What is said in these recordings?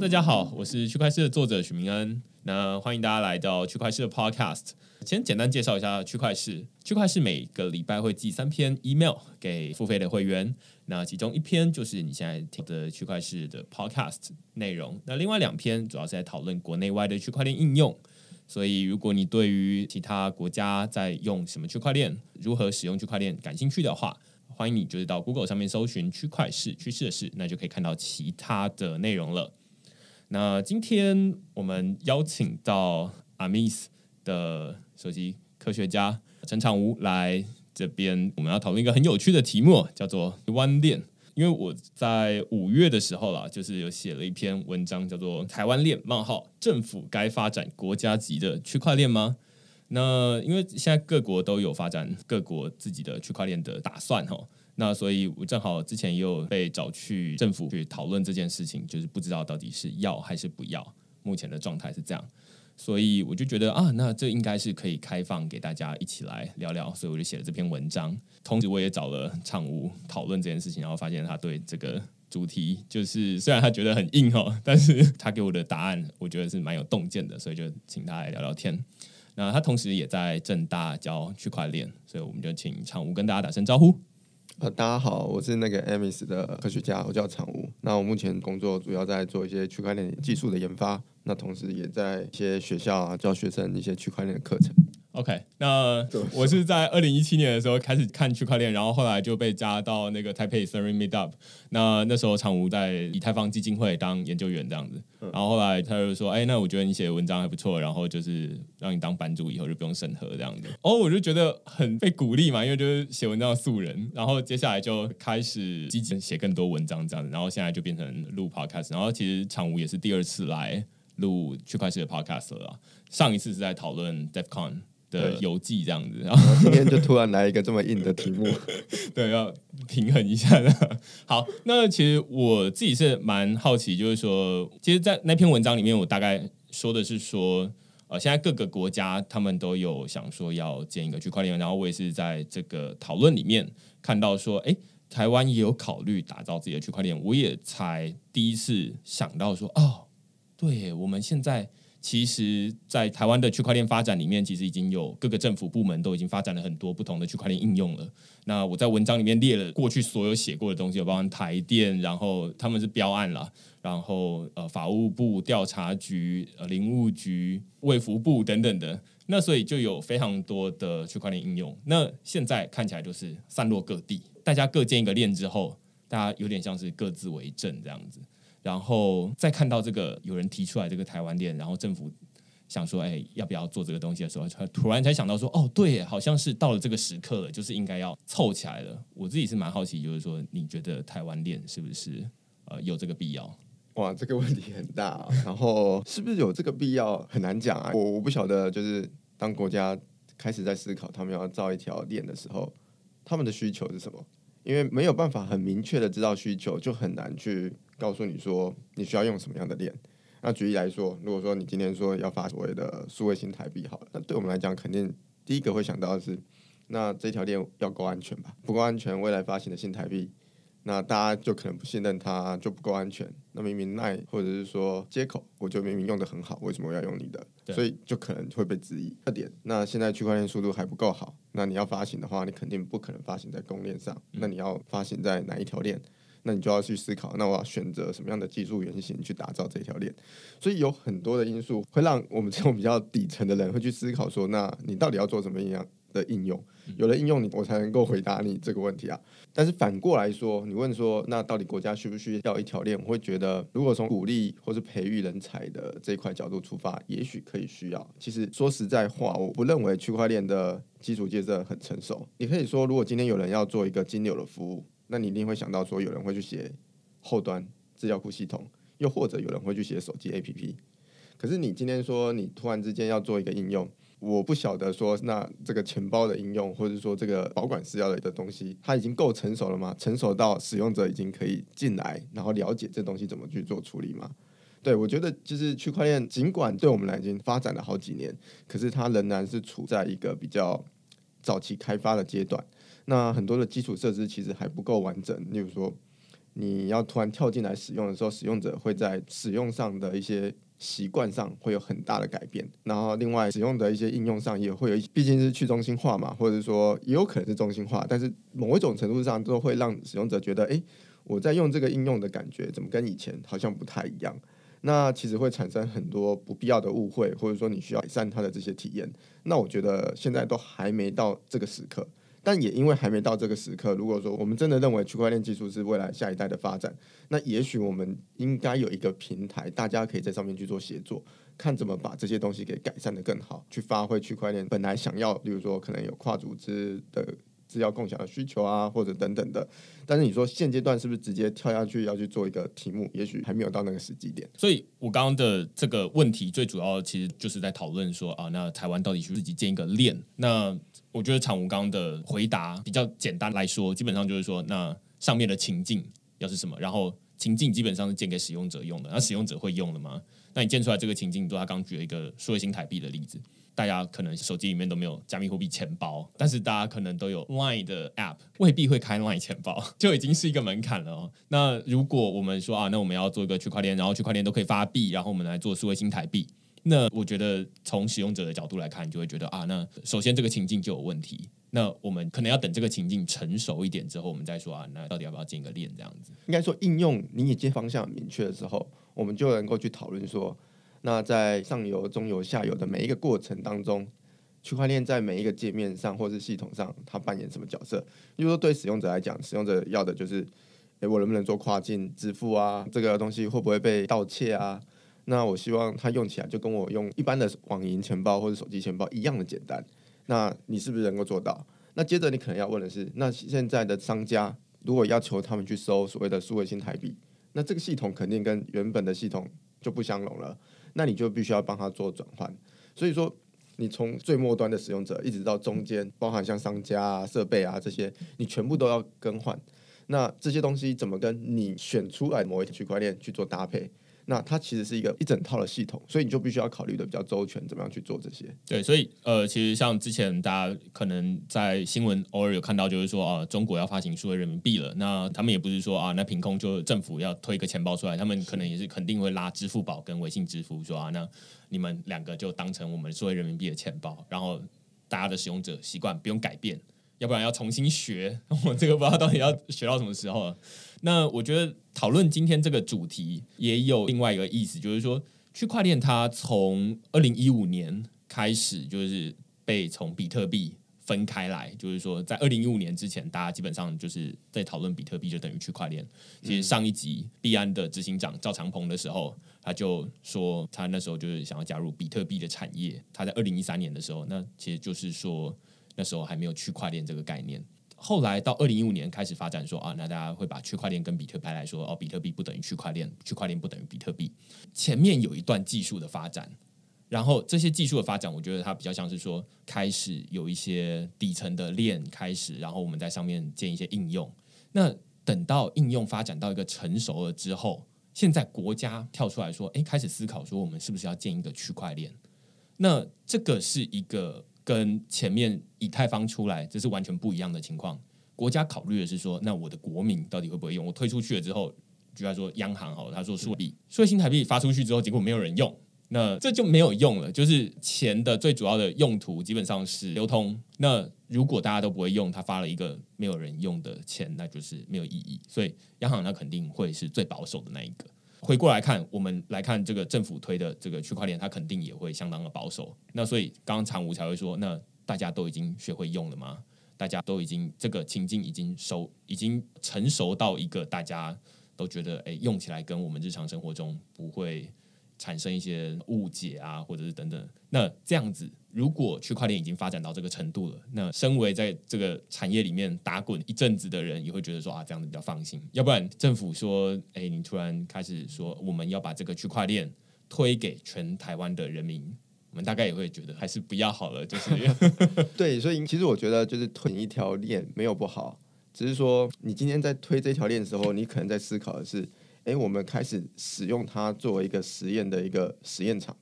大家好，我是区块链的作者许明恩。那欢迎大家来到区块链的 Podcast。先简单介绍一下区块链。区块链每个礼拜会寄三篇 email 给付费的会员。那其中一篇就是你现在听的区块链的 Podcast 内容。那另外两篇主要是在讨论国内外的区块链应用。所以，如果你对于其他国家在用什么区块链、如何使用区块链感兴趣的话，欢迎你就是到 Google 上面搜寻“区块市趋势的事”，那就可以看到其他的内容了。那今天我们邀请到 Amis 的手机科学家陈长吴来这边，我们要讨论一个很有趣的题目，叫做湾链。因为我在五月的时候啦，就是有写了一篇文章，叫做《台湾链：冒号政府该发展国家级的区块链吗？》那因为现在各国都有发展各国自己的区块链的打算哈，那所以我正好之前也有被找去政府去讨论这件事情，就是不知道到底是要还是不要，目前的状态是这样，所以我就觉得啊，那这应该是可以开放给大家一起来聊聊，所以我就写了这篇文章，同时我也找了畅屋讨论这件事情，然后发现他对这个主题就是虽然他觉得很硬哈，但是 他给我的答案我觉得是蛮有洞见的，所以就请他来聊聊天。那他同时也在正大教区块链，所以我们就请常务跟大家打声招呼。呃，大家好，我是那个 Amis 的科学家，我叫常务。那我目前工作主要在做一些区块链技术的研发，那同时也在一些学校啊教学生一些区块链的课程。OK，那我是在二零一七年的时候开始看区块链，然后后来就被加到那个台北 Ethereum Meetup。那那时候常务在以太坊基金会当研究员这样子，然后后来他就说：“哎，那我觉得你写的文章还不错，然后就是让你当版主，以后就不用审核这样子。”哦，我就觉得很被鼓励嘛，因为就是写文章的素人，然后接下来就开始积极写更多文章这样子，然后现在就变成录 Podcast。然后其实常务也是第二次来录区块链的 Podcast 了，上一次是在讨论 DevCon。的游记这样子，然后今天就突然来一个这么硬的题目，对，要平衡一下的。好，那其实我自己是蛮好奇，就是说，其实，在那篇文章里面，我大概说的是说，呃，现在各个国家他们都有想说要建一个区块链，然后我也是在这个讨论里面看到说，哎，台湾也有考虑打造自己的区块链，我也才第一次想到说，哦，对，我们现在。其实，在台湾的区块链发展里面，其实已经有各个政府部门都已经发展了很多不同的区块链应用了。那我在文章里面列了过去所有写过的东西，包含台电，然后他们是标案了，然后呃法务部、调查局、呃林务局、卫福部等等的。那所以就有非常多的区块链应用。那现在看起来就是散落各地，大家各建一个链之后，大家有点像是各自为政这样子。然后再看到这个有人提出来这个台湾链，然后政府想说，哎，要不要做这个东西的时候，突然才想到说，哦，对，好像是到了这个时刻了，就是应该要凑起来了。我自己是蛮好奇，就是说，你觉得台湾链是不是呃有这个必要？哇，这个问题很大，然后是不是有这个必要很难讲啊。我我不晓得，就是当国家开始在思考他们要造一条链的时候，他们的需求是什么？因为没有办法很明确的知道需求，就很难去告诉你说你需要用什么样的链。那举例来说，如果说你今天说要发所谓的数位新台币，好了，那对我们来讲，肯定第一个会想到的是，那这条链要够安全吧？不够安全，未来发行的新台币。那大家就可能不信任它，就不够安全。那明明耐，或者是说接口，我就明明用的很好，为什么要用你的？所以就可能会被质疑。二点，那现在区块链速度还不够好，那你要发行的话，你肯定不可能发行在公链上。那你要发行在哪一条链？那你就要去思考，那我要选择什么样的技术原型去打造这条链？所以有很多的因素会让我们这种比较底层的人会去思考说，那你到底要做什么样的应用？有了应用，你我才能够回答你这个问题啊。但是反过来说，你问说，那到底国家需不需要一条链？我会觉得，如果从鼓励或是培育人才的这一块角度出发，也许可以需要。其实说实在话，我不认为区块链的基础建设很成熟。你可以说，如果今天有人要做一个金流的服务，那你一定会想到说，有人会去写后端资料库系统，又或者有人会去写手机 APP。可是你今天说，你突然之间要做一个应用。我不晓得说，那这个钱包的应用，或者说这个保管私钥的东西，它已经够成熟了吗？成熟到使用者已经可以进来，然后了解这东西怎么去做处理吗？对我觉得，就是区块链，尽管对我们来讲发展了好几年，可是它仍然是处在一个比较早期开发的阶段。那很多的基础设施其实还不够完整，例如说你要突然跳进来使用的时候，使用者会在使用上的一些习惯上会有很大的改变。然后另外使用的一些应用上也会有，毕竟是去中心化嘛，或者说也有可能是中心化，但是某一种程度上都会让使用者觉得，哎，我在用这个应用的感觉怎么跟以前好像不太一样。那其实会产生很多不必要的误会，或者说你需要改善它的这些体验。那我觉得现在都还没到这个时刻，但也因为还没到这个时刻，如果说我们真的认为区块链技术是未来下一代的发展，那也许我们应该有一个平台，大家可以在上面去做协作，看怎么把这些东西给改善的更好，去发挥区块链本来想要，比如说可能有跨组织的。资料共享的需求啊，或者等等的，但是你说现阶段是不是直接跳下去要去做一个题目？也许还没有到那个时机点。所以我刚刚的这个问题，最主要其实就是在讨论说啊，那台湾到底是自己建一个链？那我觉得常吴刚的回答比较简单来说，基本上就是说，那上面的情境要是什么？然后情境基本上是建给使用者用的，那使用者会用的吗？那你建出来这个情境，就他刚举了一个数位新台币的例子。大家可能手机里面都没有加密货币钱包，但是大家可能都有 Line 的 App，未必会开 Line 钱包，就已经是一个门槛了哦。那如果我们说啊，那我们要做一个区块链，然后区块链都可以发币，然后我们来做数位新台币，那我觉得从使用者的角度来看，就会觉得啊，那首先这个情境就有问题。那我们可能要等这个情境成熟一点之后，我们再说啊，那到底要不要建一个链这样子？应该说应用你已经方向明确的时候，我们就能够去讨论说。那在上游、中游、下游的每一个过程当中，区块链在每一个界面上或是系统上，它扮演什么角色？比如说，对使用者来讲，使用者要的就是，诶，我能不能做跨境支付啊？这个东西会不会被盗窃啊？那我希望它用起来就跟我用一般的网银钱包或者手机钱包一样的简单。那你是不是能够做到？那接着你可能要问的是，那现在的商家如果要求他们去收所谓的数位新台币，那这个系统肯定跟原本的系统就不相容了。那你就必须要帮他做转换，所以说你从最末端的使用者一直到中间，包含像商家啊、设备啊这些，你全部都要更换。那这些东西怎么跟你选出来某一区块链去做搭配？那它其实是一个一整套的系统，所以你就必须要考虑的比较周全，怎么样去做这些？对，所以呃，其实像之前大家可能在新闻偶尔有看到，就是说啊，中国要发行数位人民币了。那他们也不是说啊，那凭空就政府要推一个钱包出来，他们可能也是肯定会拉支付宝跟微信支付，说啊，那你们两个就当成我们数位人民币的钱包，然后大家的使用者习惯不用改变。要不然要重新学，我这个不知道到底要学到什么时候了。那我觉得讨论今天这个主题也有另外一个意思，就是说区块链它从二零一五年开始就是被从比特币分开来，就是说在二零一五年之前，大家基本上就是在讨论比特币就等于区块链。其实上一集币安的执行长赵长鹏的时候，他就说他那时候就是想要加入比特币的产业。他在二零一三年的时候，那其实就是说。那时候还没有区块链这个概念，后来到二零一五年开始发展，说啊，那大家会把区块链跟比特币来说，哦，比特币不等于区块链，区块链不等于比特币。前面有一段技术的发展，然后这些技术的发展，我觉得它比较像是说，开始有一些底层的链开始，然后我们在上面建一些应用。那等到应用发展到一个成熟了之后，现在国家跳出来说，哎，开始思考说，我们是不是要建一个区块链？那这个是一个。跟前面以太坊出来，这是完全不一样的情况。国家考虑的是说，那我的国民到底会不会用？我推出去了之后，就他说央行好，他说数币，数位新台币发出去之后，结果没有人用，那这就没有用了。就是钱的最主要的用途基本上是流通。那如果大家都不会用，他发了一个没有人用的钱，那就是没有意义。所以央行那肯定会是最保守的那一个。回过来看，我们来看这个政府推的这个区块链，它肯定也会相当的保守。那所以刚刚常武才会说，那大家都已经学会用了吗？大家都已经这个情境已经熟，已经成熟到一个大家都觉得，哎，用起来跟我们日常生活中不会。产生一些误解啊，或者是等等。那这样子，如果区块链已经发展到这个程度了，那身为在这个产业里面打滚一阵子的人，也会觉得说啊，这样子比较放心。要不然政府说，哎，你突然开始说我们要把这个区块链推给全台湾的人民，我们大概也会觉得还是不要好了。就是 对，所以其实我觉得就是囤一条链没有不好，只是说你今天在推这条链的时候，你可能在思考的是。哎，我们开始使用它作为一个实验的一个实验场，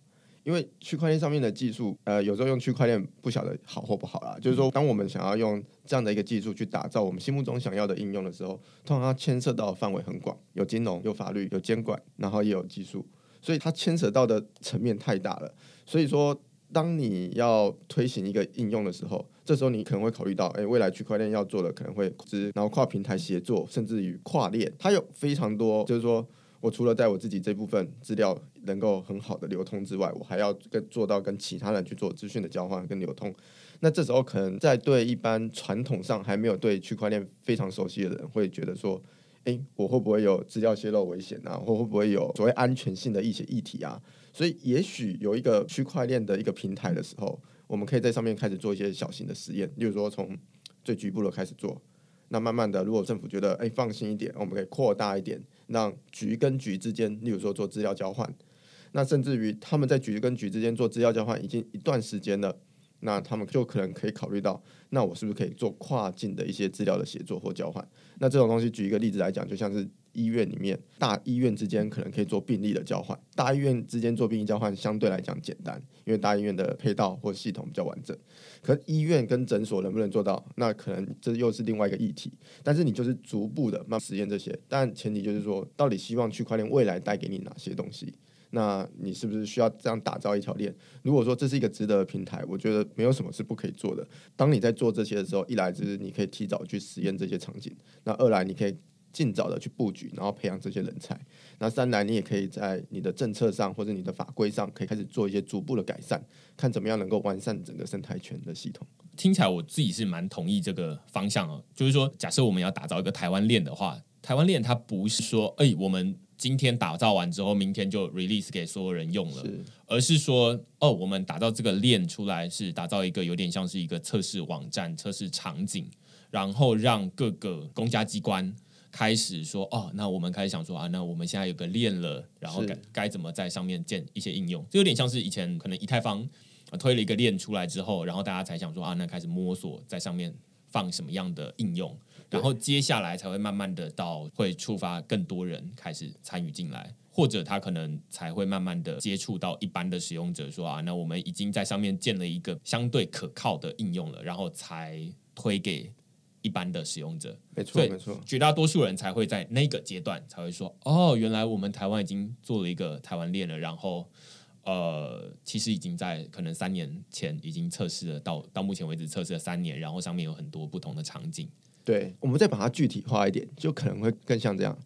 因为区块链上面的技术，呃，有时候用区块链不晓得好或不好啦。就是说，当我们想要用这样的一个技术去打造我们心目中想要的应用的时候，通常它牵涉到的范围很广，有金融、有法律、有监管，然后也有技术，所以它牵扯到的层面太大了。所以说，当你要推行一个应用的时候，这时候你可能会考虑到，哎，未来区块链要做的可能会是，然后跨平台协作，甚至于跨链，它有非常多，就是说。我除了在我自己这部分资料能够很好的流通之外，我还要跟做到跟其他人去做资讯的交换跟流通。那这时候可能在对一般传统上还没有对区块链非常熟悉的人，会觉得说，诶，我会不会有资料泄露危险啊？或会不会有所谓安全性的一些议题啊？所以也许有一个区块链的一个平台的时候，我们可以在上面开始做一些小型的实验，例如说从最局部的开始做。那慢慢的，如果政府觉得哎放心一点，我们可以扩大一点，让局跟局之间，例如说做资料交换，那甚至于他们在局跟局之间做资料交换已经一段时间了，那他们就可能可以考虑到，那我是不是可以做跨境的一些资料的协作或交换？那这种东西，举一个例子来讲，就像是。医院里面，大医院之间可能可以做病例的交换。大医院之间做病例交换相对来讲简单，因为大医院的配套或系统比较完整。可医院跟诊所能不能做到？那可能这又是另外一个议题。但是你就是逐步的慢实验这些，但前提就是说，到底希望区块链未来带给你哪些东西？那你是不是需要这样打造一条链？如果说这是一个值得的平台，我觉得没有什么是不可以做的。当你在做这些的时候，一来就是你可以提早去实验这些场景，那二来你可以。尽早的去布局，然后培养这些人才。那三来，你也可以在你的政策上或者你的法规上，可以开始做一些逐步的改善，看怎么样能够完善整个生态圈的系统。听起来我自己是蛮同意这个方向哦。就是说，假设我们要打造一个台湾链的话，台湾链它不是说，哎，我们今天打造完之后，明天就 release 给所有人用了，而是说，哦，我们打造这个链出来，是打造一个有点像是一个测试网站、测试场景，然后让各个公家机关。开始说哦，那我们开始想说啊，那我们现在有个链了，然后该该怎么在上面建一些应用？这有点像是以前可能以太坊推了一个链出来之后，然后大家才想说啊，那开始摸索在上面放什么样的应用，然后接下来才会慢慢的到会触发更多人开始参与进来，或者他可能才会慢慢的接触到一般的使用者，说啊，那我们已经在上面建了一个相对可靠的应用了，然后才推给。一般的使用者，没错，没错，绝大多数人才会在那个阶段才会说，哦，原来我们台湾已经做了一个台湾链了，然后，呃，其实已经在可能三年前已经测试了，到到目前为止测试了三年，然后上面有很多不同的场景。对，我们再把它具体化一点，就可能会更像这样。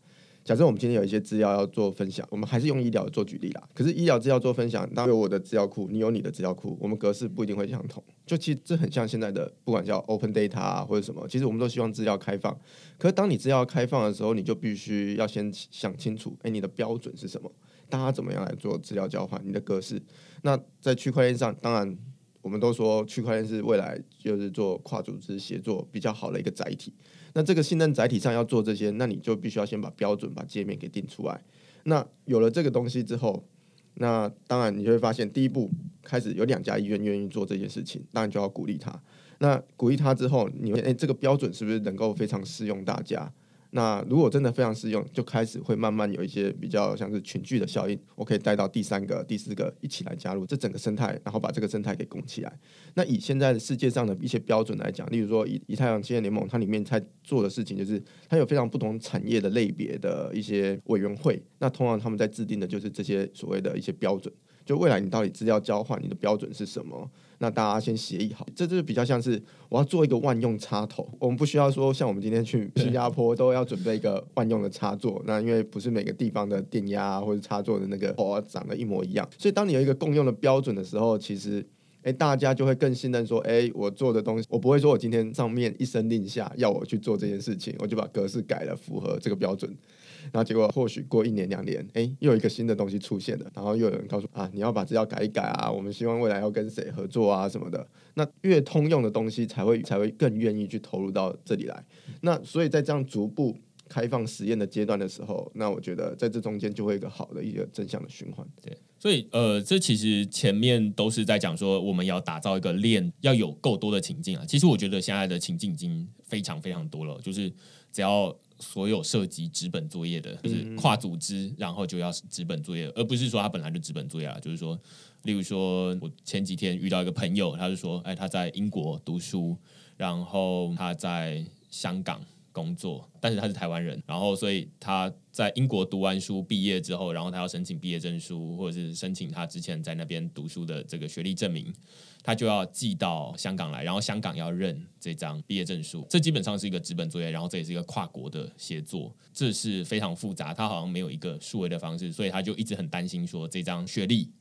假设我们今天有一些资料要做分享，我们还是用医疗做举例啦。可是医疗资料做分享，当有我的资料库，你有你的资料库，我们格式不一定会相同。就其实这很像现在的，不管叫 open data 啊或者什么，其实我们都希望资料开放。可是当你资料开放的时候，你就必须要先想清楚，哎，你的标准是什么？大家怎么样来做资料交换？你的格式？那在区块链上，当然我们都说区块链是未来就是做跨组织协作比较好的一个载体。那这个信任载体上要做这些，那你就必须要先把标准、把界面给定出来。那有了这个东西之后，那当然你就会发现，第一步开始有两家医院愿意做这件事情，当然就要鼓励他。那鼓励他之后，你会诶，这个标准是不是能够非常适用大家？那如果真的非常适用，就开始会慢慢有一些比较像是群聚的效应，我可以带到第三个、第四个一起来加入这整个生态，然后把这个生态给拱起来。那以现在的世界上的一些标准来讲，例如说以以太阳企业联盟，它里面在做的事情就是它有非常不同产业的类别的一些委员会，那通常他们在制定的就是这些所谓的一些标准。就未来你到底资料交换你的标准是什么？那大家先协议好，这就是比较像是我要做一个万用插头，我们不需要说像我们今天去新加坡都要准备一个万用的插座，那因为不是每个地方的电压或者插座的那个头长得一模一样，所以当你有一个共用的标准的时候，其实诶大家就会更信任说，诶我做的东西，我不会说我今天上面一声令下要我去做这件事情，我就把格式改了符合这个标准。然后结果或许过一年两年，哎，又有一个新的东西出现了，然后又有人告诉啊，你要把资料改一改啊，我们希望未来要跟谁合作啊什么的。那越通用的东西才会才会更愿意去投入到这里来。那所以在这样逐步开放实验的阶段的时候，那我觉得在这中间就会一个好的一个正向的循环。对，所以呃，这其实前面都是在讲说我们要打造一个链，要有够多的情境啊。其实我觉得现在的情境已经非常非常多了，就是只要所有涉及纸本作业的，就是跨组织，然后就要纸本作业，而不是说他本来就纸本作业啊。就是说，例如说我前几天遇到一个朋友，他就说，哎，他在英国读书，然后他在香港。工作，但是他是台湾人，然后所以他在英国读完书毕业之后，然后他要申请毕业证书，或者是申请他之前在那边读书的这个学历证明，他就要寄到香港来，然后香港要认这张毕业证书，这基本上是一个纸本作业，然后这也是一个跨国的协作，这是非常复杂，他好像没有一个数位的方式，所以他就一直很担心说这张学历。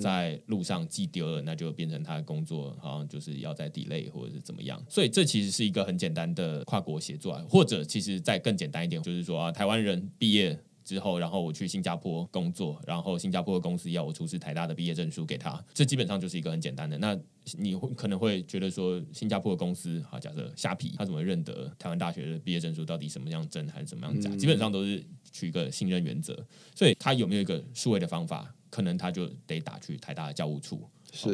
在路上寄丢了，那就变成他的工作好像就是要在 delay 或者是怎么样，所以这其实是一个很简单的跨国协作，或者其实再更简单一点，就是说啊，台湾人毕业之后，然后我去新加坡工作，然后新加坡的公司要我出示台大的毕业证书给他，这基本上就是一个很简单的。那你会可能会觉得说，新加坡的公司啊，假设虾皮，他怎么认得台湾大学的毕业证书到底什么样真还是怎么样假？基本上都是取一个信任原则，所以他有没有一个数位的方法？可能他就得打去台大的教务处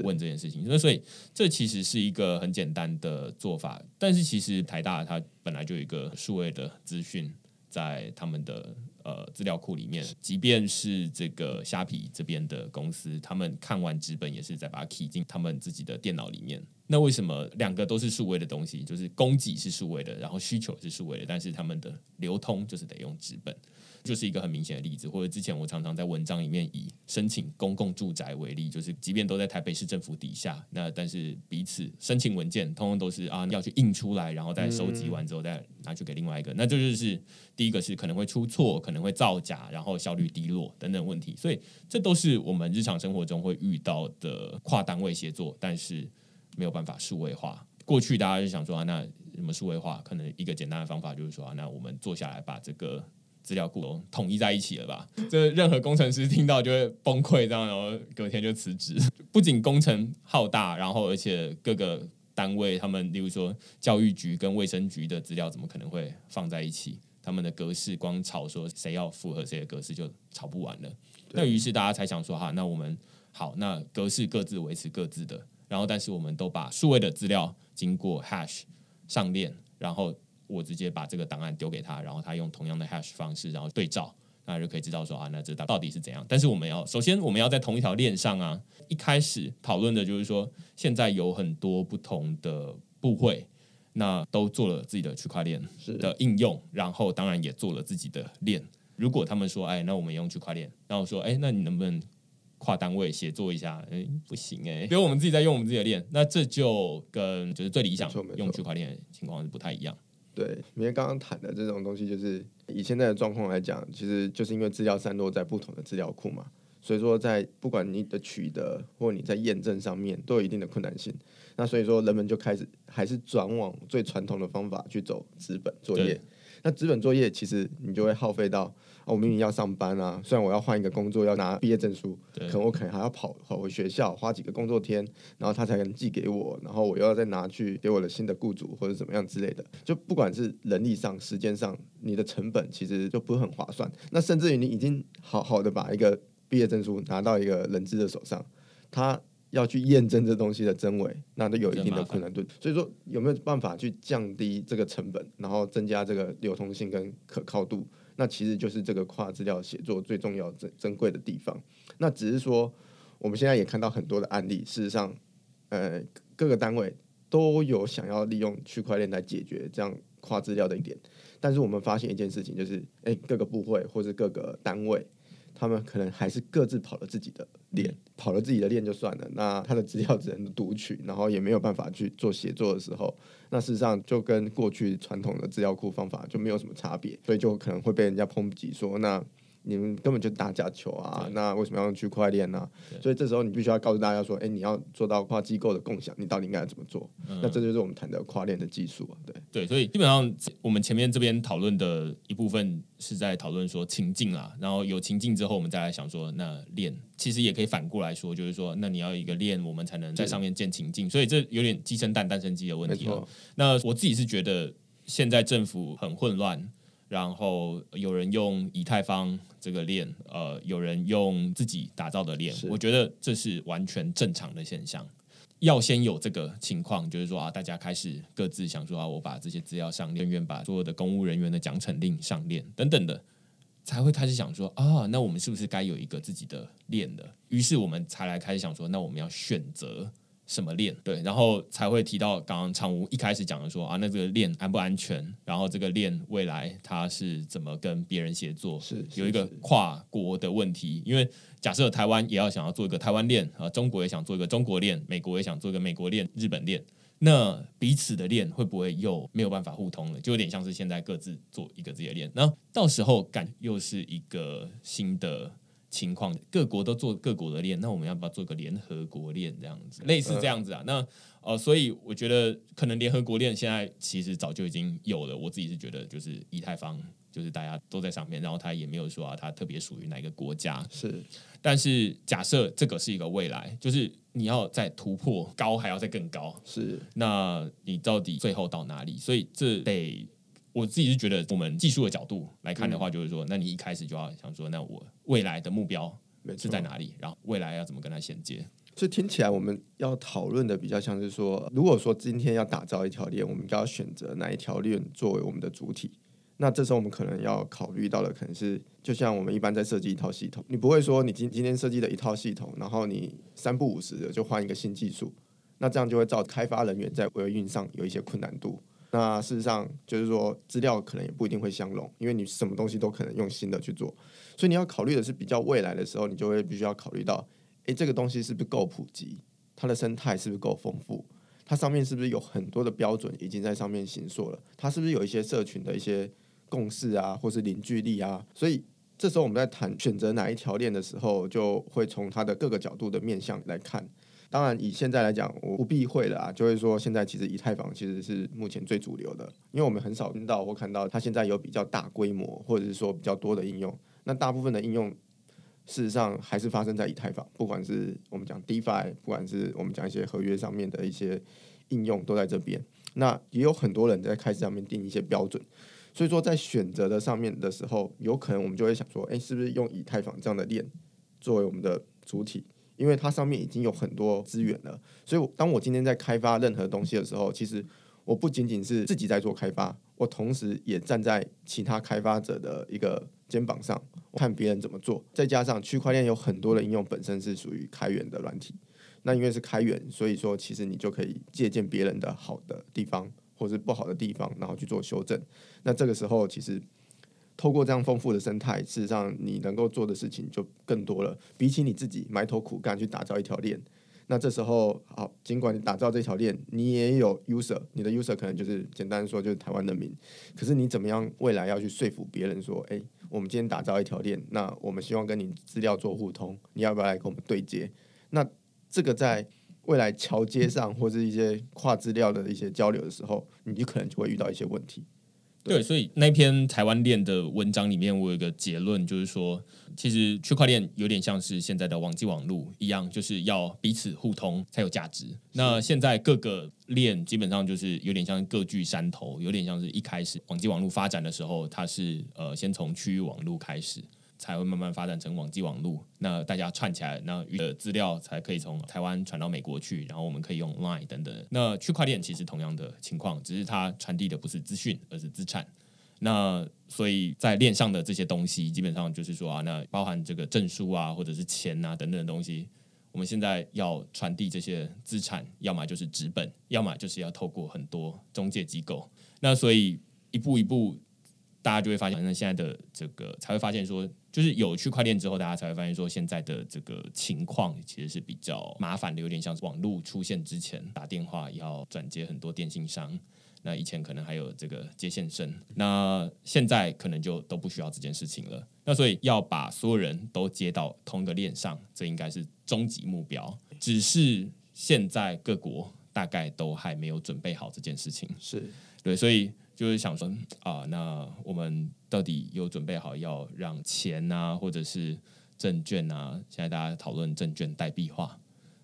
问这件事情，那所以这其实是一个很简单的做法，但是其实台大它本来就有一个数位的资讯在他们的呃资料库里面，即便是这个虾皮这边的公司，他们看完纸本也是在把它 key 进他们自己的电脑里面。那为什么两个都是数位的东西，就是供给是数位的，然后需求是数位的，但是他们的流通就是得用纸本？就是一个很明显的例子，或者之前我常常在文章里面以申请公共住宅为例，就是即便都在台北市政府底下，那但是彼此申请文件，通通都是啊要去印出来，然后再收集完之后再拿去给另外一个，那这就是第一个是可能会出错，可能会造假，然后效率低落等等问题，所以这都是我们日常生活中会遇到的跨单位协作，但是没有办法数位化。过去大家就想说啊，那什么数位化？可能一个简单的方法就是说啊，那我们坐下来把这个。资料库都统一在一起了吧？这任何工程师听到就会崩溃，这样然后隔天就辞职。不仅工程浩大，然后而且各个单位他们，例如说教育局跟卫生局的资料，怎么可能会放在一起？他们的格式光吵说谁要符合谁的格式就吵不完了。那于是大家才想说哈，那我们好，那格式各自维持各自的，然后但是我们都把数位的资料经过 hash 上链，然后。我直接把这个档案丢给他，然后他用同样的 hash 方式，然后对照，那就可以知道说啊，那这到底是怎样？但是我们要首先我们要在同一条链上啊。一开始讨论的就是说，现在有很多不同的部会，那都做了自己的区块链的应用，然后当然也做了自己的链。如果他们说，哎，那我们用区块链，然后说，哎，那你能不能跨单位协作一下？哎，不行哎，比如我们自己在用我们自己的链，那这就跟就是最理想用区块链情况是不太一样。对，因为刚刚谈的这种东西，就是以现在的状况来讲，其实就是因为资料散落在不同的资料库嘛，所以说在不管你的取得或你在验证上面都有一定的困难性。那所以说人们就开始还是转往最传统的方法去走资本作业。那资本作业其实你就会耗费到。我明明要上班啊，虽然我要换一个工作，要拿毕业证书，可能我可能还要跑跑回学校，花几个工作天，然后他才能寄给我，然后我又要再拿去给我的新的雇主或者怎么样之类的。就不管是人力上、时间上，你的成本其实就不是很划算。那甚至于你已经好好的把一个毕业证书拿到一个人资的手上，他要去验证这东西的真伪，那都有一定的困难度。所以说，有没有办法去降低这个成本，然后增加这个流通性跟可靠度？那其实就是这个跨资料写作最重要珍珍贵的地方。那只是说，我们现在也看到很多的案例，事实上，呃，各个单位都有想要利用区块链来解决这样跨资料的一点。但是我们发现一件事情，就是，哎，各个部会或是各个单位。他们可能还是各自跑了自己的链，跑了自己的链就算了。那他的资料只能读取，然后也没有办法去做写作的时候，那事实上就跟过去传统的资料库方法就没有什么差别，所以就可能会被人家抨击说那。你们根本就打假球啊！那为什么要用区块链呢？所以这时候你必须要告诉大家说：，哎，你要做到跨机构的共享，你到底应该怎么做？那这就是我们谈的跨链的技术啊。对对，所以基本上我们前面这边讨论的一部分是在讨论说情境啊，然后有情境之后，我们再来想说，那链其实也可以反过来说，就是说，那你要一个链，我们才能在上面建情境。所以这有点鸡生蛋，蛋生鸡的问题了。那我自己是觉得现在政府很混乱。然后有人用以太坊这个链，呃，有人用自己打造的链，我觉得这是完全正常的现象。要先有这个情况，就是说啊，大家开始各自想说啊，我把这些资料上链，愿把所有的公务人员的奖惩令上链等等的，才会开始想说啊，那我们是不是该有一个自己的链的？于是我们才来开始想说，那我们要选择。什么链对，然后才会提到刚刚常务一开始讲的说啊，那这个链安不安全？然后这个链未来它是怎么跟别人协作？是有一个跨国的问题，因为假设台湾也要想要做一个台湾链啊，中国也想做一个中国链，美国也想做一个美国链，日本链，那彼此的链会不会又没有办法互通了？就有点像是现在各自做一个自己的链，那到时候感又是一个新的。情况各国都做各国的链，那我们要不要做个联合国链这样子？类似这样子啊？那呃，所以我觉得可能联合国链现在其实早就已经有了。我自己是觉得就是以太坊，就是大家都在上面，然后它也没有说啊，它特别属于哪一个国家。是，但是假设这个是一个未来，就是你要再突破高，还要再更高。是，那你到底最后到哪里？所以这得。我自己是觉得，我们技术的角度来看的话，就是说，那你一开始就要想说，那我未来的目标是在哪里？然后未来要怎么跟它衔接？所以听起来，我们要讨论的比较像是说，如果说今天要打造一条链，我们要选择哪一条链作为我们的主体？那这时候我们可能要考虑到的，可能是就像我们一般在设计一套系统，你不会说你今今天设计的一套系统，然后你三不五时的就换一个新技术，那这样就会造开发人员在维运上有一些困难度。那事实上就是说，资料可能也不一定会相容，因为你什么东西都可能用新的去做，所以你要考虑的是比较未来的时候，你就会必须要考虑到，诶，这个东西是不是够普及，它的生态是不是够丰富，它上面是不是有很多的标准已经在上面行塑了，它是不是有一些社群的一些共识啊，或是凝聚力啊，所以这时候我们在谈选择哪一条链的时候，就会从它的各个角度的面向来看。当然，以现在来讲，我不避讳了啊，就会说现在其实以太坊其实是目前最主流的，因为我们很少听到或看到它现在有比较大规模或者是说比较多的应用。那大部分的应用事实上还是发生在以太坊，不管是我们讲 DeFi，不管是我们讲一些合约上面的一些应用都在这边。那也有很多人在开始上面定一些标准，所以说在选择的上面的时候，有可能我们就会想说，哎，是不是用以太坊这样的链作为我们的主体？因为它上面已经有很多资源了，所以当我今天在开发任何东西的时候，其实我不仅仅是自己在做开发，我同时也站在其他开发者的一个肩膀上，看别人怎么做。再加上区块链有很多的应用本身是属于开源的软体，那因为是开源，所以说其实你就可以借鉴别人的好的地方或是不好的地方，然后去做修正。那这个时候其实。透过这样丰富的生态，事实上你能够做的事情就更多了。比起你自己埋头苦干去打造一条链，那这时候好，尽管你打造这条链，你也有 user，你的 user 可能就是简单说就是台湾人民。可是你怎么样未来要去说服别人说，哎，我们今天打造一条链，那我们希望跟你资料做互通，你要不要来跟我们对接？那这个在未来桥接上或者一些跨资料的一些交流的时候，你就可能就会遇到一些问题。对，所以那篇台湾链的文章里面，我有一个结论，就是说，其实区块链有点像是现在的网际网络一样，就是要彼此互通才有价值。那现在各个链基本上就是有点像各据山头，有点像是一开始网际网络发展的时候，它是呃先从区域网络开始。才会慢慢发展成网际网络，那大家串起来，那的资料才可以从台湾传到美国去，然后我们可以用 Line 等等。那区块链其实同样的情况，只是它传递的不是资讯，而是资产。那所以在链上的这些东西，基本上就是说啊，那包含这个证书啊，或者是钱啊等等的东西，我们现在要传递这些资产，要么就是纸本，要么就是要透过很多中介机构。那所以一步一步。大家就会发现，那现在的这个才会发现说，就是有区块链之后，大家才会发现说，现在的这个情况其实是比较麻烦的，有点像网络出现之前打电话要转接很多电信商，那以前可能还有这个接线生，那现在可能就都不需要这件事情了。那所以要把所有人都接到同一个链上，这应该是终极目标。只是现在各国大概都还没有准备好这件事情，是对，所以。就是想说啊，那我们到底有准备好要让钱啊，或者是证券啊？现在大家讨论证券代币化，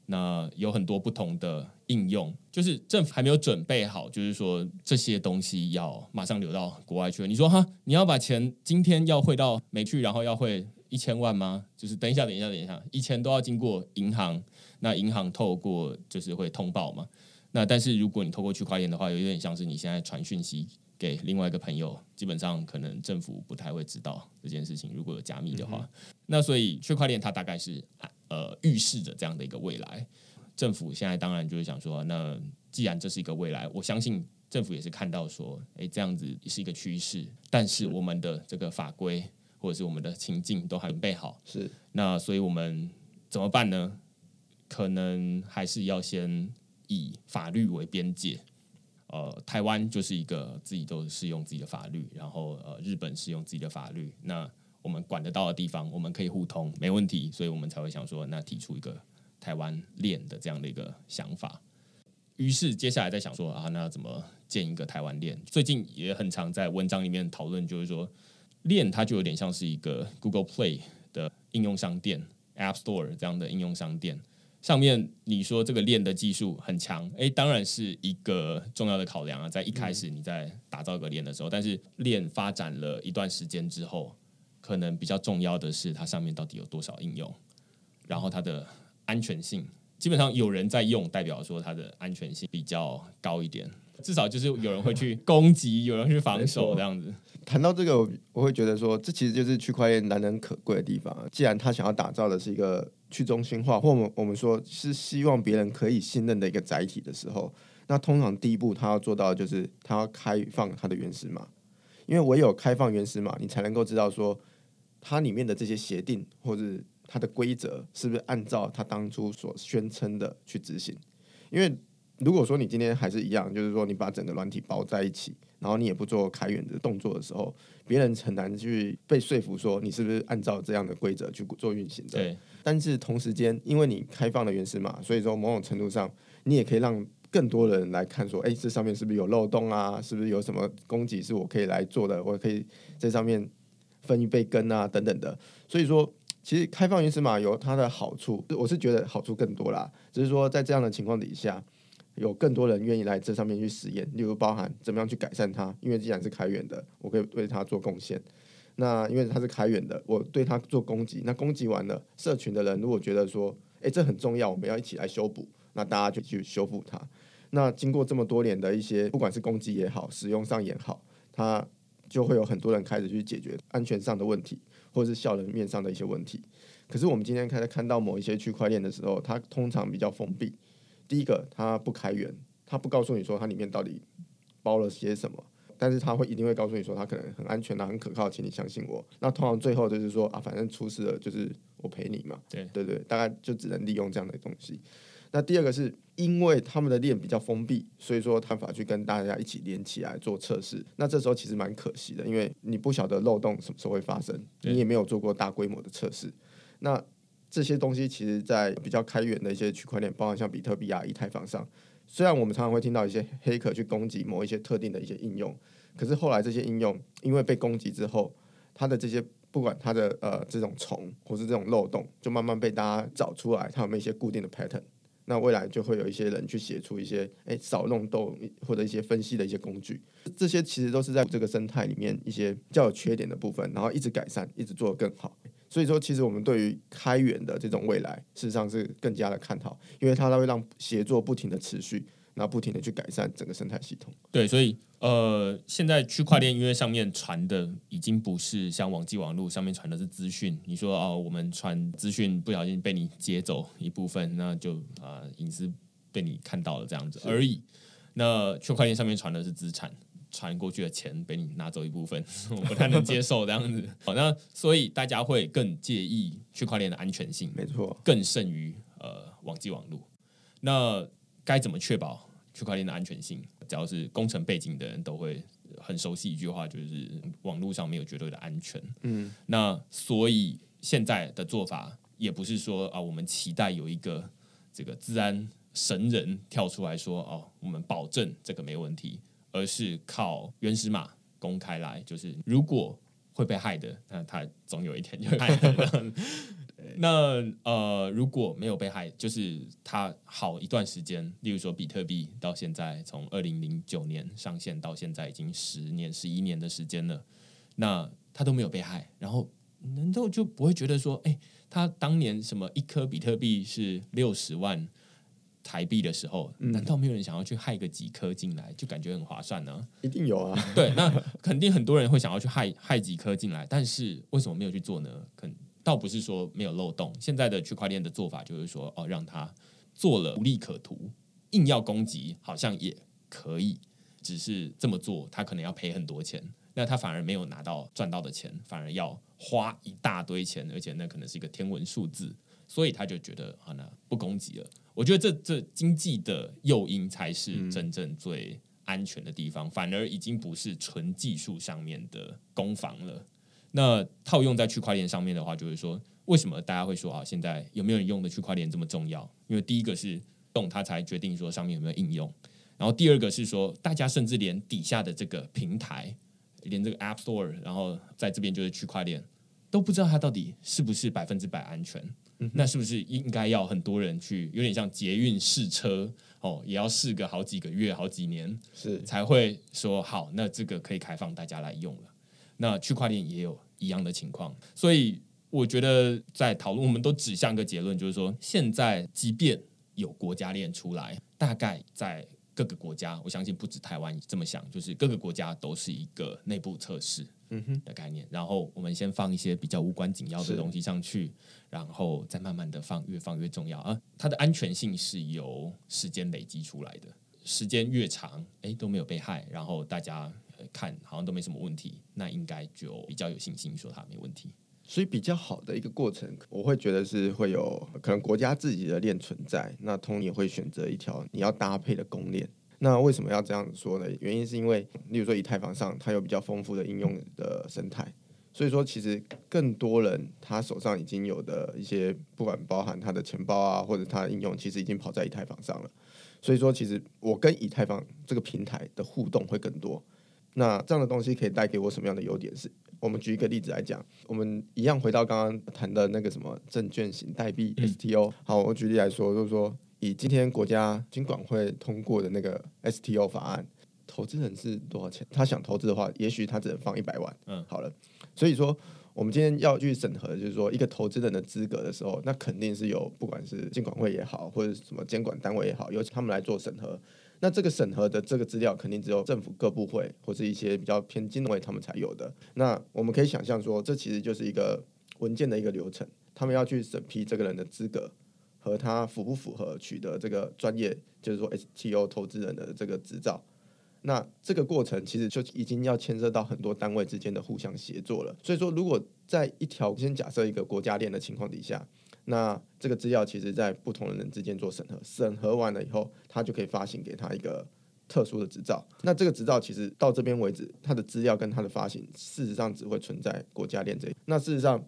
那有很多不同的应用，就是政府还没有准备好，就是说这些东西要马上流到国外去。你说哈，你要把钱今天要汇到美去，然后要汇一千万吗？就是等一下，等一下，等一下，以前都要经过银行，那银行透过就是会通报嘛。那但是如果你透过区块链的话，有点像是你现在传讯息给另外一个朋友，基本上可能政府不太会知道这件事情。如果有加密的话，那所以区块链它大概是呃预示着这样的一个未来。政府现在当然就是想说，那既然这是一个未来，我相信政府也是看到说，诶，这样子是一个趋势。但是我们的这个法规或者是我们的情境都还准备好，是那所以我们怎么办呢？可能还是要先。以法律为边界，呃，台湾就是一个自己都适用自己的法律，然后呃，日本适用自己的法律，那我们管得到的地方，我们可以互通，没问题，所以我们才会想说，那提出一个台湾链的这样的一个想法。于是接下来在想说啊，那怎么建一个台湾链？最近也很常在文章里面讨论，就是说链它就有点像是一个 Google Play 的应用商店，App Store 这样的应用商店。上面你说这个链的技术很强，诶，当然是一个重要的考量啊。在一开始你在打造一个链的时候，但是链发展了一段时间之后，可能比较重要的是它上面到底有多少应用，然后它的安全性，基本上有人在用，代表说它的安全性比较高一点。至少就是有人会去攻击，有人去防守这样子。谈到这个，我会觉得说，这其实就是区块链难能可贵的地方。既然他想要打造的是一个去中心化，或我们我们说是希望别人可以信任的一个载体的时候，那通常第一步他要做到就是他要开放它的原始码，因为唯有开放原始码，你才能够知道说它里面的这些协定或者它的规则是不是按照他当初所宣称的去执行，因为。如果说你今天还是一样，就是说你把整个软体包在一起，然后你也不做开源的动作的时候，别人很难去被说服说你是不是按照这样的规则去做运行的。但是同时间，因为你开放了原始码，所以说某种程度上，你也可以让更多的人来看说，哎，这上面是不是有漏洞啊？是不是有什么供给是我可以来做的？我可以在上面分一杯羹啊，等等的。所以说，其实开放原始码有它的好处，我是觉得好处更多啦。只是说在这样的情况底下。有更多人愿意来这上面去实验，例如包含怎么样去改善它。因为既然是开源的，我可以为它做贡献。那因为它是开源的，我对它做攻击。那攻击完了，社群的人如果觉得说，哎，这很重要，我们要一起来修补，那大家就去修复它。那经过这么多年的一些，不管是攻击也好，使用上也好，它就会有很多人开始去解决安全上的问题，或者是效能面上的一些问题。可是我们今天开始看到某一些区块链的时候，它通常比较封闭。第一个，它不开源，它不告诉你说它里面到底包了些什么，但是他会一定会告诉你说他可能很安全啊，很可靠，请你相信我。那通常最后就是说啊，反正出事了就是我赔你嘛。对对对，大概就只能利用这样的东西。那第二个是因为他们的链比较封闭，所以说他法去跟大家一起连起来做测试。那这时候其实蛮可惜的，因为你不晓得漏洞什么时候会发生，你也没有做过大规模的测试。那这些东西其实，在比较开源的一些区块链，包括像比特币啊、以太坊上，虽然我们常常会听到一些黑客去攻击某一些特定的一些应用，可是后来这些应用因为被攻击之后，它的这些不管它的呃这种虫或是这种漏洞，就慢慢被大家找出来，它有没有一些固定的 pattern？那未来就会有一些人去写出一些哎少弄洞或者一些分析的一些工具，这些其实都是在这个生态里面一些较有缺点的部分，然后一直改善，一直做得更好。所以说，其实我们对于开源的这种未来，事实上是更加的看好，因为它会让协作不停的持续，然后不停的去改善整个生态系统。对，所以呃，现在区块链因为上面传的已经不是像网际网络上面传的是资讯，你说哦，我们传资讯不小心被你接走一部分，那就啊隐私被你看到了这样子而已。那区块链上面传的是资产。传过去的钱被你拿走一部分，我不太能接受这样子。好，那所以大家会更介意区块链的安全性，没错，更胜于呃网际网络。那该怎么确保区块链的安全性？只要是工程背景的人都会很熟悉一句话，就是网络上没有绝对的安全。嗯，那所以现在的做法也不是说啊，我们期待有一个这个治安神人跳出来说哦，我们保证这个没问题。而是靠原始码公开来，就是如果会被害的，那他总有一天就会害。那呃，如果没有被害，就是他好一段时间，例如说比特币到现在从二零零九年上线到现在已经十年、十一年的时间了，那他都没有被害，然后难道就不会觉得说，哎，他当年什么一颗比特币是六十万台币的时候，难道没有人想要去害个几颗进来，就感觉很划算呢？一定有啊，对，那肯定很多人会想要去害害几颗进来，但是为什么没有去做呢？肯倒不是说没有漏洞，现在的区块链的做法就是说，哦，让它做了无利可图，硬要攻击好像也可以，只是这么做他可能要赔很多钱。那他反而没有拿到赚到的钱，反而要花一大堆钱，而且那可能是一个天文数字，所以他就觉得啊，那不攻击了。我觉得这这经济的诱因才是真正最安全的地方，反而已经不是纯技术上面的攻防了。那套用在区块链上面的话，就是说，为什么大家会说啊，现在有没有人用的区块链这么重要？因为第一个是动，它才决定说上面有没有应用，然后第二个是说，大家甚至连底下的这个平台。连这个 App Store，然后在这边就是区块链，都不知道它到底是不是百分之百安全。那是不是应该要很多人去，有点像捷运试车哦，也要试个好几个月、好几年，是才会说好，那这个可以开放大家来用了。那区块链也有一样的情况，所以我觉得在讨论，我们都指向一个结论，就是说，现在即便有国家链出来，大概在。各个国家，我相信不止台湾这么想，就是各个国家都是一个内部测试的概念。然后我们先放一些比较无关紧要的东西上去，然后再慢慢的放，越放越重要啊。它的安全性是由时间累积出来的，时间越长，哎都没有被害，然后大家看好像都没什么问题，那应该就比较有信心说它没问题。所以比较好的一个过程，我会觉得是会有可能国家自己的链存在，那通也会选择一条你要搭配的公链。那为什么要这样说呢？原因是因为，例如说以太坊上，它有比较丰富的应用的生态，所以说其实更多人他手上已经有的一些，不管包含他的钱包啊，或者他的应用，其实已经跑在以太坊上了。所以说，其实我跟以太坊这个平台的互动会更多。那这样的东西可以带给我什么样的优点？是我们举一个例子来讲，我们一样回到刚刚谈的那个什么证券型代币 STO。好，我举例来说，就是说以今天国家金管会通过的那个 STO 法案，投资人是多少钱？他想投资的话，也许他只能放一百万。嗯，好了，所以说我们今天要去审核，就是说一个投资人的资格的时候，那肯定是有不管是金管会也好，或者什么监管单位也好，由他们来做审核。那这个审核的这个资料肯定只有政府各部会或是一些比较偏金融位他们才有的。那我们可以想象说，这其实就是一个文件的一个流程，他们要去审批这个人的资格和他符不符合取得这个专业，就是说 STO 投资人的这个执照。那这个过程其实就已经要牵涉到很多单位之间的互相协作了。所以说，如果在一条先假设一个国家链的情况底下。那这个资料其实，在不同的人之间做审核，审核完了以后，他就可以发行给他一个特殊的执照。那这个执照其实到这边为止，它的资料跟它的发行，事实上只会存在国家链这里。那事实上，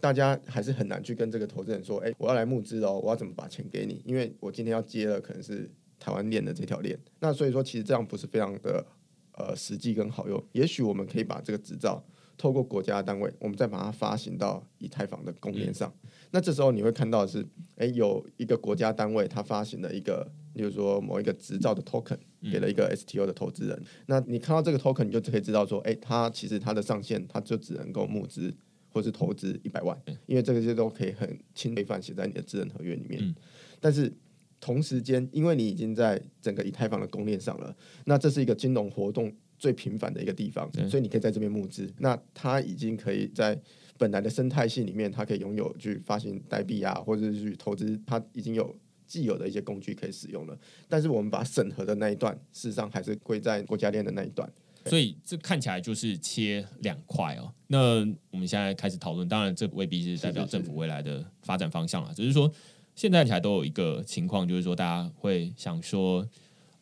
大家还是很难去跟这个投资人说：“哎，我要来募资哦，我要怎么把钱给你？”因为我今天要接了，可能是台湾链的这条链。那所以说，其实这样不是非常的呃实际跟好用。也许我们可以把这个执照。透过国家单位，我们再把它发行到以太坊的公链上。那这时候你会看到是，哎，有一个国家单位，它发行了一个，比如说某一个执照的 token，给了一个 STO 的投资人。那你看到这个 token，你就可以知道说，哎，它其实它的上限，它就只能够募资或是投资一百万，因为这个些都可以很轻规范写在你的智能合约里面。但是同时间，因为你已经在整个以太坊的公链上了，那这是一个金融活动。最频繁的一个地方，所以你可以在这边募资。那它已经可以在本来的生态系里面，它可以拥有去发行代币啊，或者是去投资，它已经有既有的一些工具可以使用了。但是我们把审核的那一段，事实上还是归在国家链的那一段。所以这看起来就是切两块哦。那我们现在开始讨论，当然这未必是代表政府未来的发展方向了，只是说现在起来都有一个情况，就是说大家会想说。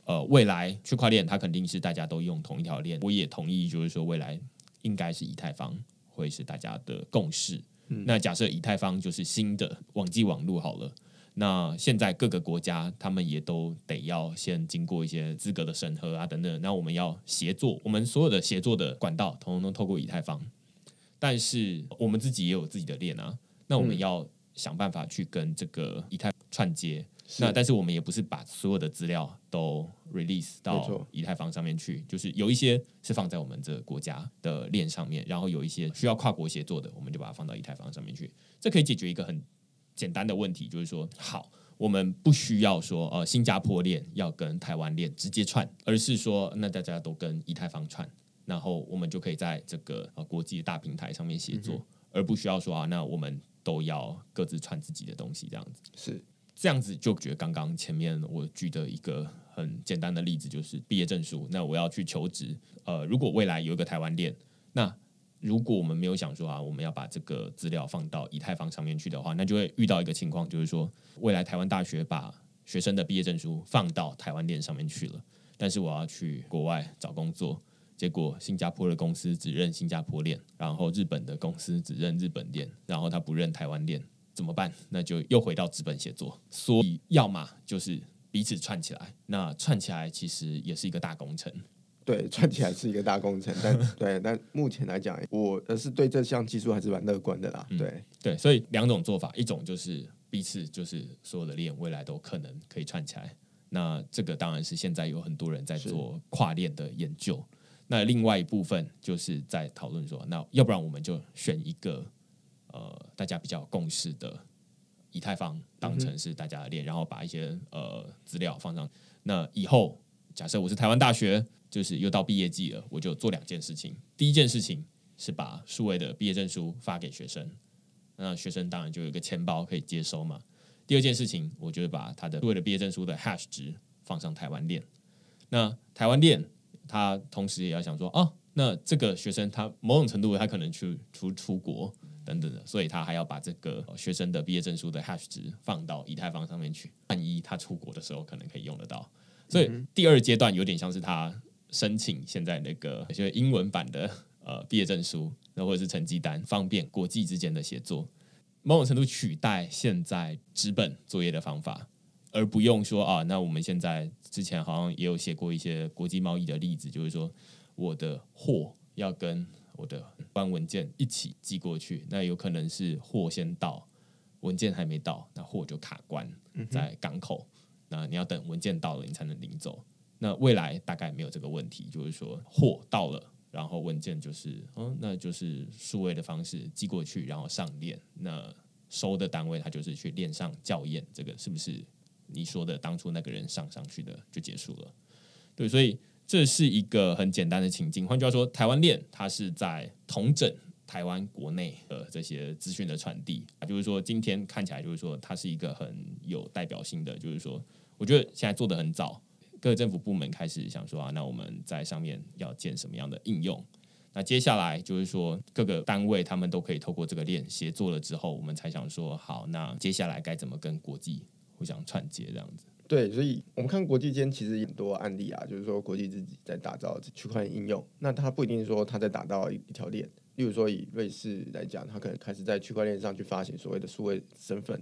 呃，未来区块链它肯定是大家都用同一条链，我也同意，就是说未来应该是以太坊会是大家的共识。那假设以太坊就是新的网际网络好了，那现在各个国家他们也都得要先经过一些资格的审核啊等等，那我们要协作，我们所有的协作的管道统统都透过以太坊，但是我们自己也有自己的链啊，那我们要想办法去跟这个以太串接。那但是我们也不是把所有的资料都 release 到以太坊上面去，就是有一些是放在我们这个国家的链上面，然后有一些需要跨国协作的，我们就把它放到以太坊上面去。这可以解决一个很简单的问题，就是说，好，我们不需要说呃新加坡链要跟台湾链直接串，而是说那大家都跟以太坊串，然后我们就可以在这个呃国际的大平台上面协作，而不需要说啊，那我们都要各自串自己的东西，这样子是。这样子就觉得刚刚前面我举的一个很简单的例子就是毕业证书。那我要去求职，呃，如果未来有一个台湾链，那如果我们没有想说啊，我们要把这个资料放到以太坊上面去的话，那就会遇到一个情况，就是说未来台湾大学把学生的毕业证书放到台湾链上面去了，但是我要去国外找工作，结果新加坡的公司只认新加坡链，然后日本的公司只认日本链，然后他不认台湾链。怎么办？那就又回到资本写作，所以要么就是彼此串起来。那串起来其实也是一个大工程。对，串起来是一个大工程，但 对，但目前来讲，我是对这项技术还是蛮乐观的啦。对对，所以两种做法，一种就是彼此就是所有的链未来都可能可以串起来。那这个当然是现在有很多人在做跨链的研究。那另外一部分就是在讨论说，那要不然我们就选一个。呃，大家比较共识的以太坊当成是大家的链，然后把一些呃资料放上。那以后假设我是台湾大学，就是又到毕业季了，我就做两件事情。第一件事情是把数位的毕业证书发给学生，那学生当然就有一个钱包可以接收嘛。第二件事情，我就是把他的数位的毕业证书的 hash 值放上台湾链。那台湾链他同时也要想说，哦，那这个学生他某种程度他可能去出出国。等等的，所以他还要把这个学生的毕业证书的 hash 值放到以太坊上面去，万一他出国的时候可能可以用得到。所以第二阶段有点像是他申请现在那个一些英文版的呃毕业证书，那或者是成绩单，方便国际之间的协作，某种程度取代现在纸本作业的方法，而不用说啊，那我们现在之前好像也有写过一些国际贸易的例子，就是说我的货要跟我的关文件一起寄过去，那有可能是货先到，文件还没到，那货就卡关在港口。那你要等文件到了，你才能领走。那未来大概没有这个问题，就是说货到了，然后文件就是，嗯，那就是数位的方式寄过去，然后上链。那收的单位他就是去链上校验，这个是不是你说的当初那个人上上去的就结束了？对，所以。这是一个很简单的情境，换句话说，台湾链它是在同整台湾国内的这些资讯的传递啊，就是说今天看起来就是说它是一个很有代表性的，就是说我觉得现在做的很早，各个政府部门开始想说啊，那我们在上面要建什么样的应用？那接下来就是说各个单位他们都可以透过这个链协作了之后，我们才想说好，那接下来该怎么跟国际互相串接这样子。对，所以我们看国际间其实很多案例啊，就是说国际自己在打造区块链应用，那它不一定说它在打造一条链。例如说以瑞士来讲，它可能开始在区块链上去发行所谓的数位身份，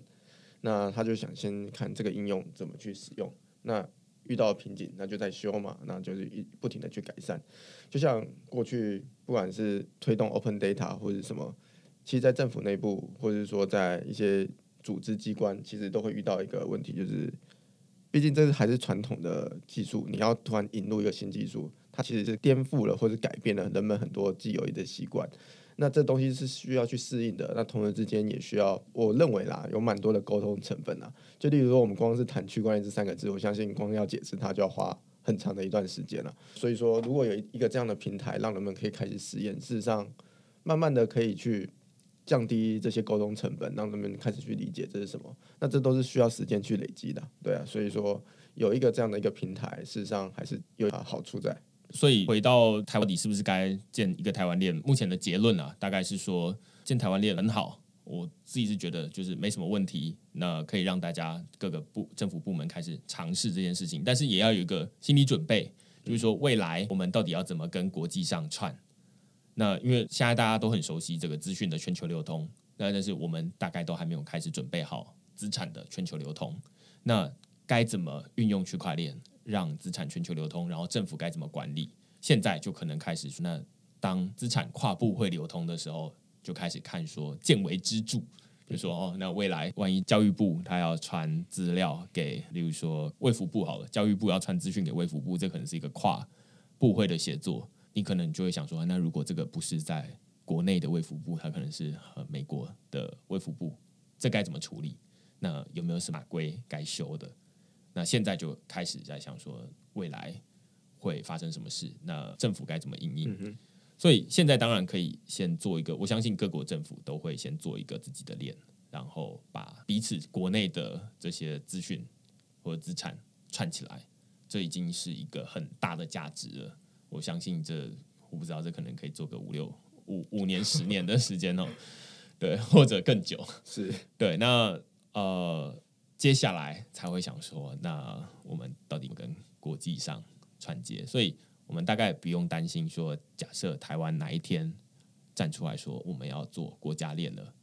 那他就想先看这个应用怎么去使用，那遇到瓶颈，那就在修嘛，那就是一不停的去改善。就像过去不管是推动 Open Data 或者什么，其实，在政府内部或者是说在一些组织机关，其实都会遇到一个问题，就是。毕竟这是还是传统的技术，你要突然引入一个新技术，它其实是颠覆了或者改变了人们很多既有的习惯。那这东西是需要去适应的。那同时之间也需要，我认为啦，有蛮多的沟通成分啊。就例如说，我们光是谈区块链这三个字，我相信光要解释它就要花很长的一段时间了。所以说，如果有一个这样的平台，让人们可以开始实验，事实上，慢慢的可以去。降低这些沟通成本，让他们开始去理解这是什么。那这都是需要时间去累积的，对啊。所以说有一个这样的一个平台，事实上还是有好处在。所以回到台湾底，是不是该建一个台湾链？目前的结论啊，大概是说建台湾链很好。我自己是觉得就是没什么问题，那可以让大家各个部政府部门开始尝试这件事情，但是也要有一个心理准备，就是说未来我们到底要怎么跟国际上串。那因为现在大家都很熟悉这个资讯的全球流通，那但是我们大概都还没有开始准备好资产的全球流通。那该怎么运用区块链让资产全球流通？然后政府该怎么管理？现在就可能开始那当资产跨部会流通的时候，就开始看说建为支柱就说哦，那未来万一教育部他要传资料给，例如说卫福部好了，教育部要传资讯给卫福部，这可能是一个跨部会的协作，你可能就会想说，那如果这个不是在国内的卫福部，它可能是呃美国的卫福部，这该怎么处理？那有没有什么规该修的？那现在就开始在想说，未来会发生什么事？那政府该怎么应应？所以现在当然可以先做一个，我相信各国政府都会先做一个自己的链，然后把彼此国内的这些资讯或者资产串起来，这已经是一个很大的价值了。我相信这我不知道，这可能可以做个五六五五年、十年的时间哦，对，或者更久。是对，那呃，接下来才会想说，那我们到底跟国际上串接，所以。我们大概不用担心说，假设台湾哪一天站出来说我们要做国家链了，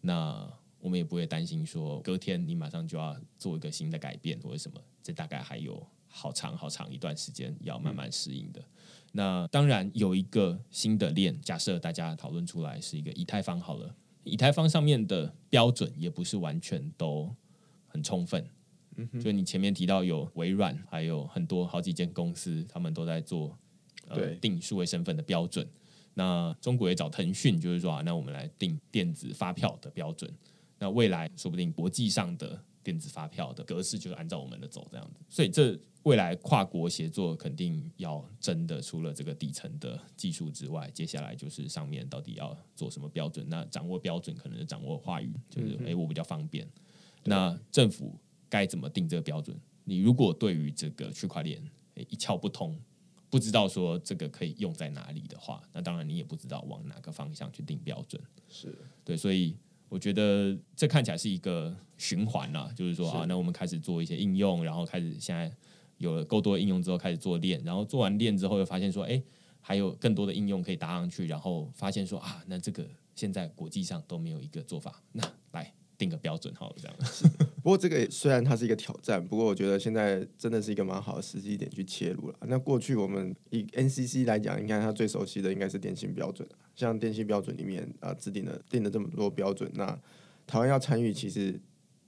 那我们也不会担心说隔天你马上就要做一个新的改变或者什么，这大概还有好长好长一段时间要慢慢适应的。那当然有一个新的链，假设大家讨论出来是一个以太坊好了，以太坊上面的标准也不是完全都很充分。就你前面提到有微软，还有很多好几间公司，他们都在做呃定数位身份的标准。那中国也找腾讯，就是说啊，那我们来定电子发票的标准。那未来说不定国际上的电子发票的格式就是按照我们的走这样子。所以这未来跨国协作肯定要真的除了这个底层的技术之外，接下来就是上面到底要做什么标准？那掌握标准可能是掌握话语，就是哎我比较方便。那政府。该怎么定这个标准？你如果对于这个区块链一窍不通，不知道说这个可以用在哪里的话，那当然你也不知道往哪个方向去定标准。是对，所以我觉得这看起来是一个循环啦，就是说啊，那我们开始做一些应用，然后开始现在有了够多的应用之后，开始做链，然后做完链之后又发现说，哎，还有更多的应用可以搭上去，然后发现说啊，那这个现在国际上都没有一个做法，那来。定个标准好了，这样。不过这个虽然它是一个挑战，不过我觉得现在真的是一个蛮好的时机点去切入了。那过去我们以 NCC 来讲，应该它最熟悉的应该是电信标准，像电信标准里面啊制定了定了这么多标准，那台湾要参与其实。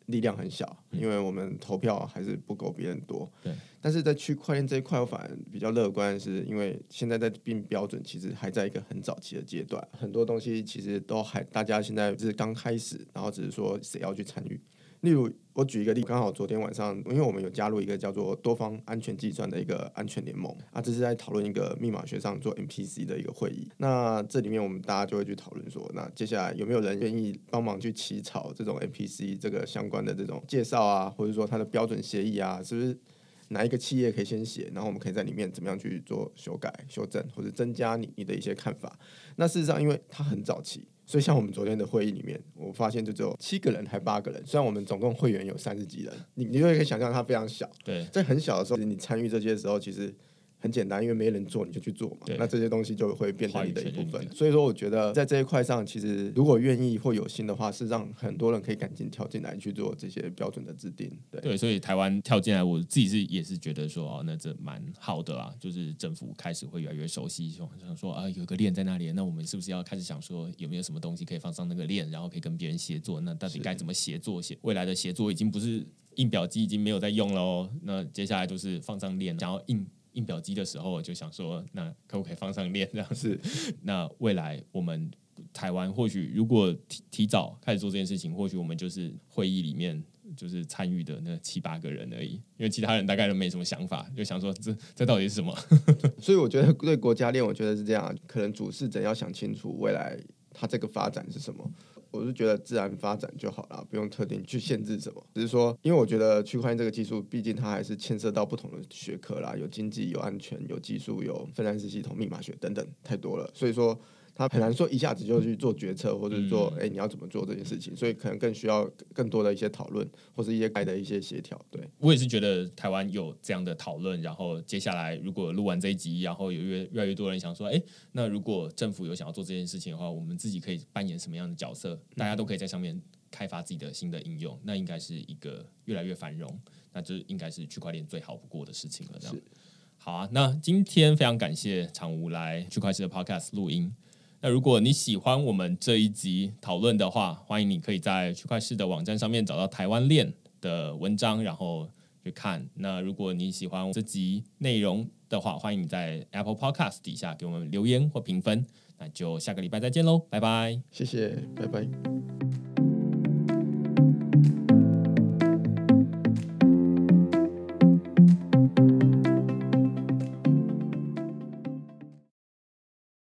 力量很小，因为我们投票还是不够别人多。对，但是在区块链这一块，我反而比较乐观，是因为现在在定标准，其实还在一个很早期的阶段，很多东西其实都还大家现在是刚开始，然后只是说谁要去参与。例如，我举一个例，刚好昨天晚上，因为我们有加入一个叫做多方安全计算的一个安全联盟啊，这是在讨论一个密码学上做 MPC 的一个会议。那这里面我们大家就会去讨论说，那接下来有没有人愿意帮忙去起草这种 MPC 这个相关的这种介绍啊，或者说它的标准协议啊，是不是哪一个企业可以先写，然后我们可以在里面怎么样去做修改、修正或者增加你你的一些看法？那事实上，因为它很早期。所以，像我们昨天的会议里面，我发现就只有七个人，还八个人。虽然我们总共会员有三十几人，你你就可以想象它非常小。对，在很小的时候，你参与这些时候，其实。很简单，因为没人做，你就去做嘛。那这些东西就会变成你的一部分。所以说，我觉得在这一块上，其实如果愿意或有心的话，是让很多人可以赶紧跳进来去做这些标准的制定。对，对，所以台湾跳进来，我自己是也是觉得说，哦，那这蛮好的啊。就是政府开始会越来越熟悉，说想说啊，有个链在那里，那我们是不是要开始想说，有没有什么东西可以放上那个链，然后可以跟别人协作？那到底该怎么协作？协未来的协作已经不是印表机已经没有在用了哦。那接下来就是放上链，然后印。印表机的时候，我就想说，那可不可以放上链这样子？那未来我们台湾或许如果提提早开始做这件事情，或许我们就是会议里面就是参与的那七八个人而已，因为其他人大概都没什么想法，就想说这 这到底是什么？所以我觉得对国家链，我觉得是这样，可能主事者要想清楚未来它这个发展是什么。我是觉得自然发展就好了，不用特定去限制什么。只是说，因为我觉得区块链这个技术，毕竟它还是牵涉到不同的学科啦，有经济、有安全、有技术、有分散式系统、密码学等等，太多了。所以说。他很难说一下子就去做决策，或者做哎你要怎么做这件事情，所以可能更需要更多的一些讨论，或是一些改的一些协调。对我也是觉得台湾有这样的讨论，然后接下来如果录完这一集，然后有越越来越多人想说，哎，那如果政府有想要做这件事情的话，我们自己可以扮演什么样的角色？大家都可以在上面开发自己的新的应用，那应该是一个越来越繁荣，那这应该是区块链最好不过的事情了。这样好啊，那今天非常感谢常务来区块链的 Podcast 录音。那如果你喜欢我们这一集讨论的话，欢迎你可以在区块市的网站上面找到台湾链的文章，然后去看。那如果你喜欢这集内容的话，欢迎你在 Apple Podcast 底下给我们留言或评分。那就下个礼拜再见喽，拜拜。谢谢，拜拜。